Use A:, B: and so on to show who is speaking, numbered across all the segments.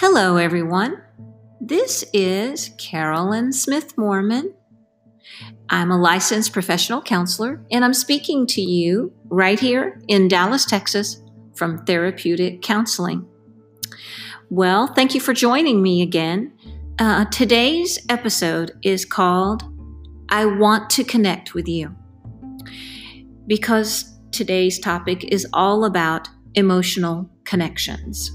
A: Hello, everyone. This is Carolyn Smith Mormon. I'm a licensed professional counselor, and I'm speaking to you right here in Dallas, Texas from Therapeutic Counseling. Well, thank you for joining me again. Uh, today's episode is called I Want to Connect with You because today's topic is all about emotional connections.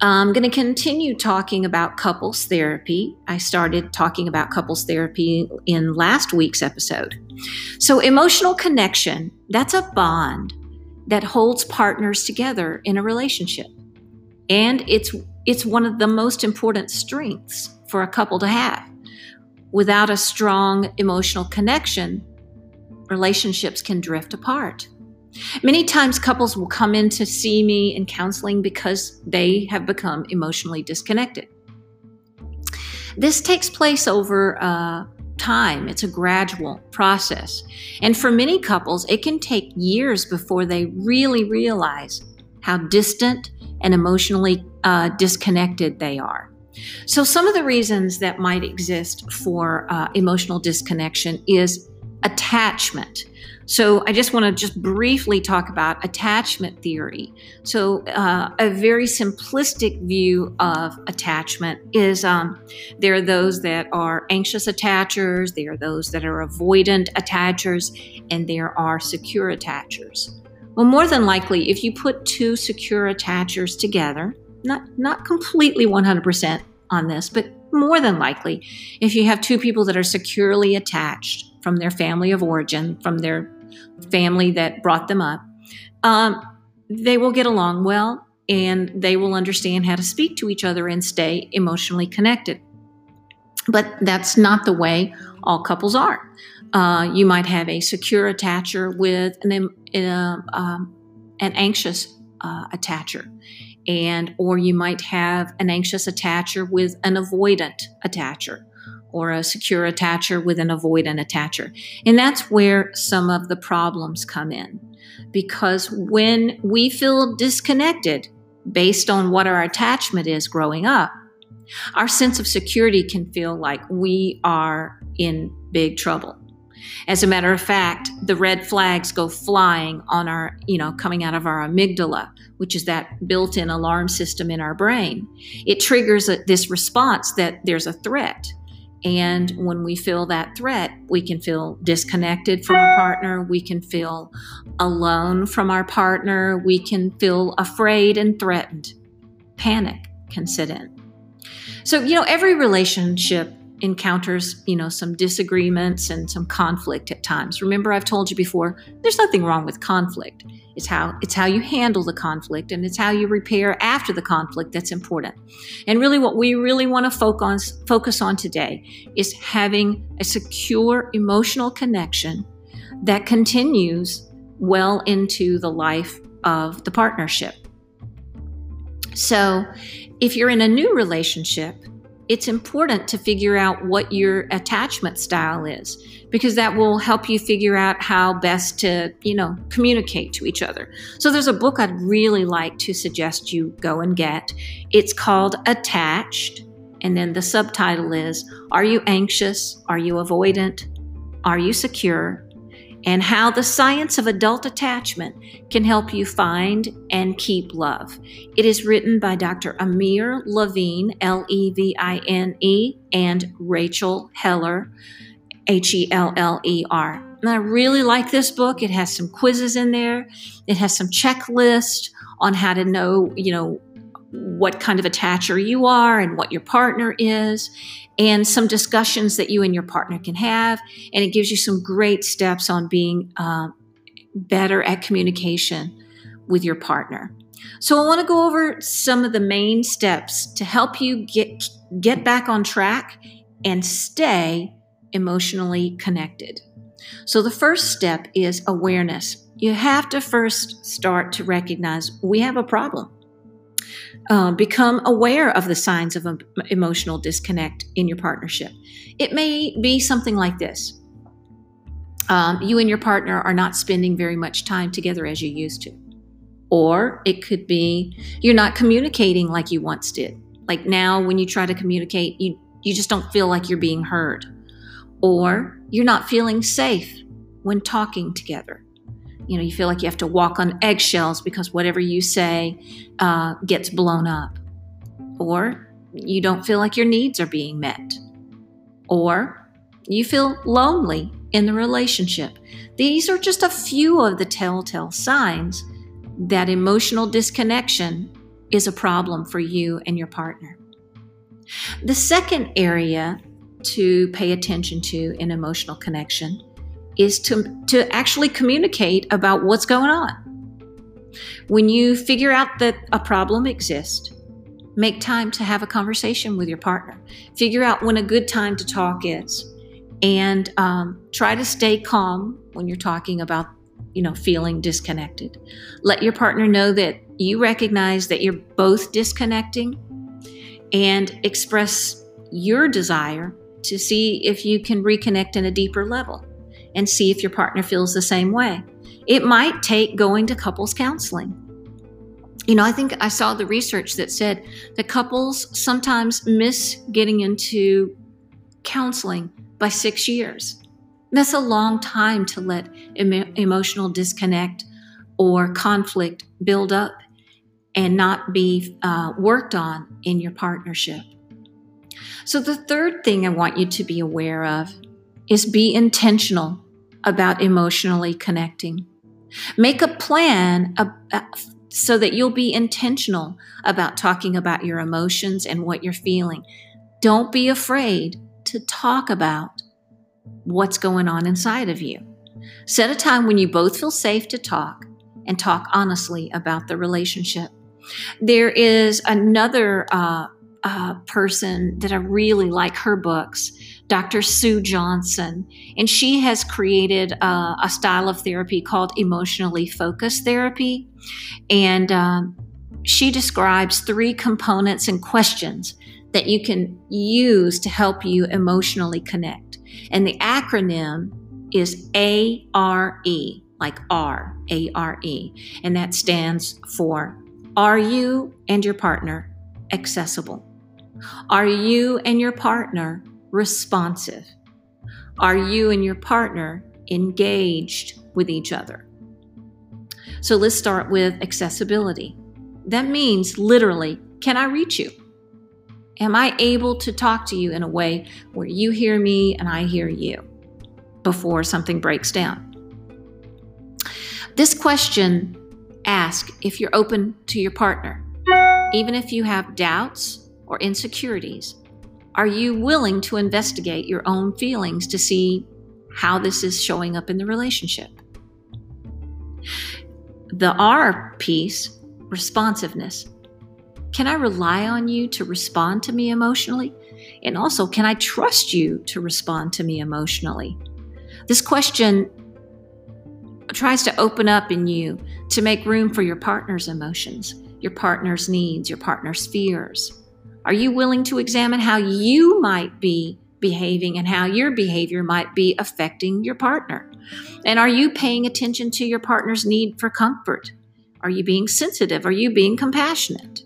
A: I'm going to continue talking about couples therapy. I started talking about couples therapy in last week's episode. So, emotional connection, that's a bond that holds partners together in a relationship. And it's it's one of the most important strengths for a couple to have. Without a strong emotional connection, relationships can drift apart. Many times, couples will come in to see me in counseling because they have become emotionally disconnected. This takes place over uh, time, it's a gradual process. And for many couples, it can take years before they really realize how distant and emotionally uh, disconnected they are. So, some of the reasons that might exist for uh, emotional disconnection is attachment. So, I just want to just briefly talk about attachment theory. So, uh, a very simplistic view of attachment is um, there are those that are anxious attachers, there are those that are avoidant attachers, and there are secure attachers. Well, more than likely, if you put two secure attachers together, not not completely 100% on this, but more than likely, if you have two people that are securely attached from their family of origin, from their family that brought them up, um, they will get along well and they will understand how to speak to each other and stay emotionally connected. But that's not the way all couples are. Uh, you might have a secure attacher with an, uh, um, an anxious uh, attacher and or you might have an anxious attacher with an avoidant attacher or a secure attacher with an avoidant attacher. And that's where some of the problems come in. Because when we feel disconnected based on what our attachment is growing up, our sense of security can feel like we are in big trouble. As a matter of fact, the red flags go flying on our, you know, coming out of our amygdala, which is that built in alarm system in our brain. It triggers a, this response that there's a threat. And when we feel that threat, we can feel disconnected from our partner. We can feel alone from our partner. We can feel afraid and threatened. Panic can sit in. So, you know, every relationship encounters, you know, some disagreements and some conflict at times. Remember I've told you before, there's nothing wrong with conflict. It's how it's how you handle the conflict and it's how you repair after the conflict that's important. And really what we really want to focus focus on today is having a secure emotional connection that continues well into the life of the partnership. So, if you're in a new relationship, it's important to figure out what your attachment style is because that will help you figure out how best to, you know, communicate to each other. So there's a book I'd really like to suggest you go and get. It's called Attached, and then the subtitle is Are you anxious? Are you avoidant? Are you secure? And how the science of adult attachment can help you find and keep love. It is written by Dr. Amir Levine, L E V I N E, and Rachel Heller, H E L L E R. And I really like this book. It has some quizzes in there. It has some checklists on how to know, you know, what kind of attacher you are and what your partner is and some discussions that you and your partner can have. And it gives you some great steps on being uh, better at communication with your partner. So I want to go over some of the main steps to help you get get back on track and stay emotionally connected. So the first step is awareness. You have to first start to recognize we have a problem. Uh, become aware of the signs of emotional disconnect in your partnership. It may be something like this um, you and your partner are not spending very much time together as you used to. Or it could be you're not communicating like you once did. Like now, when you try to communicate, you, you just don't feel like you're being heard, or you're not feeling safe when talking together. You know, you feel like you have to walk on eggshells because whatever you say uh, gets blown up, or you don't feel like your needs are being met, or you feel lonely in the relationship. These are just a few of the telltale signs that emotional disconnection is a problem for you and your partner. The second area to pay attention to in emotional connection is to, to actually communicate about what's going on. When you figure out that a problem exists, make time to have a conversation with your partner. Figure out when a good time to talk is, and um, try to stay calm when you're talking about you know, feeling disconnected. Let your partner know that you recognize that you're both disconnecting and express your desire to see if you can reconnect in a deeper level and see if your partner feels the same way. It might take going to couples counseling. You know, I think I saw the research that said that couples sometimes miss getting into counseling by six years. That's a long time to let em- emotional disconnect or conflict build up and not be uh, worked on in your partnership. So, the third thing I want you to be aware of is be intentional about emotionally connecting. Make a plan uh, so that you'll be intentional about talking about your emotions and what you're feeling. Don't be afraid to talk about what's going on inside of you. Set a time when you both feel safe to talk and talk honestly about the relationship. There is another uh, uh, person that I really like her books, Dr. Sue Johnson, and she has created a style of therapy called emotionally focused therapy. And um, she describes three components and questions that you can use to help you emotionally connect. And the acronym is ARE, like R, A R E. And that stands for Are you and your partner accessible? Are you and your partner responsive? Are you and your partner engaged with each other? So let's start with accessibility. That means literally, can I reach you? Am I able to talk to you in a way where you hear me and I hear you before something breaks down? This question ask if you're open to your partner. Even if you have doubts or insecurities, are you willing to investigate your own feelings to see how this is showing up in the relationship? The R piece, responsiveness, can I rely on you to respond to me emotionally? And also, can I trust you to respond to me emotionally? This question tries to open up in you to make room for your partner's emotions, your partner's needs, your partner's fears. Are you willing to examine how you might be behaving and how your behavior might be affecting your partner? And are you paying attention to your partner's need for comfort? Are you being sensitive? Are you being compassionate?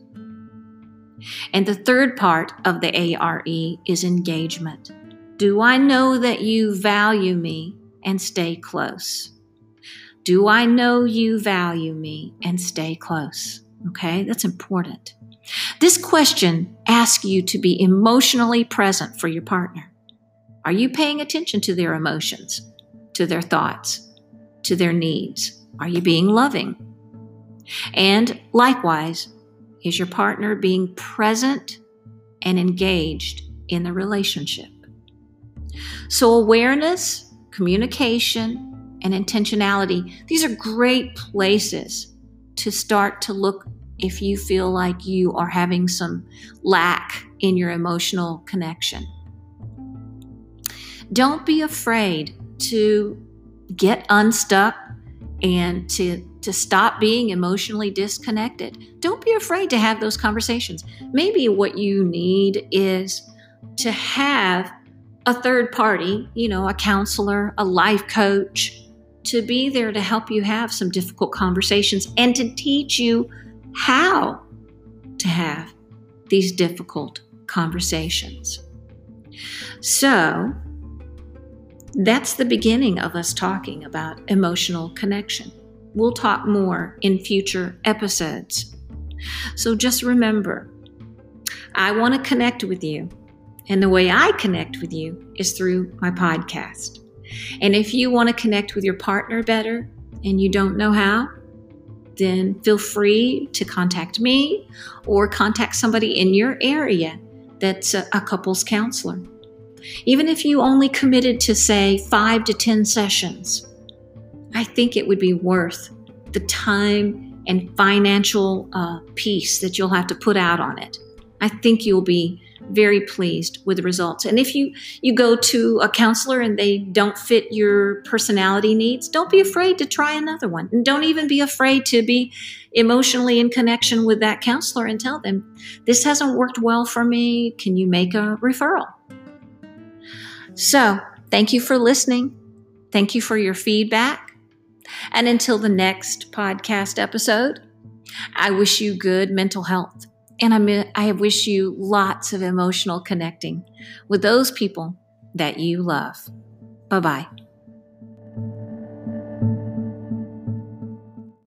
A: And the third part of the ARE is engagement. Do I know that you value me and stay close? Do I know you value me and stay close? Okay, that's important. This question asks you to be emotionally present for your partner. Are you paying attention to their emotions, to their thoughts, to their needs? Are you being loving? And likewise, is your partner being present and engaged in the relationship? So, awareness, communication, and intentionality, these are great places to start to look if you feel like you are having some lack in your emotional connection. Don't be afraid to get unstuck and to to stop being emotionally disconnected. Don't be afraid to have those conversations. Maybe what you need is to have a third party, you know, a counselor, a life coach, to be there to help you have some difficult conversations and to teach you how to have these difficult conversations. So, that's the beginning of us talking about emotional connection. We'll talk more in future episodes. So just remember, I want to connect with you. And the way I connect with you is through my podcast. And if you want to connect with your partner better and you don't know how, then feel free to contact me or contact somebody in your area that's a, a couples counselor. Even if you only committed to, say, five to 10 sessions, I think it would be worth the time and financial uh, piece that you'll have to put out on it. I think you'll be very pleased with the results. And if you you go to a counselor and they don't fit your personality needs, don't be afraid to try another one. And don't even be afraid to be emotionally in connection with that counselor and tell them, "This hasn't worked well for me. Can you make a referral?" So, thank you for listening. Thank you for your feedback. And until the next podcast episode, I wish you good mental health. And I, I wish you lots of emotional connecting with those people that you love. Bye bye.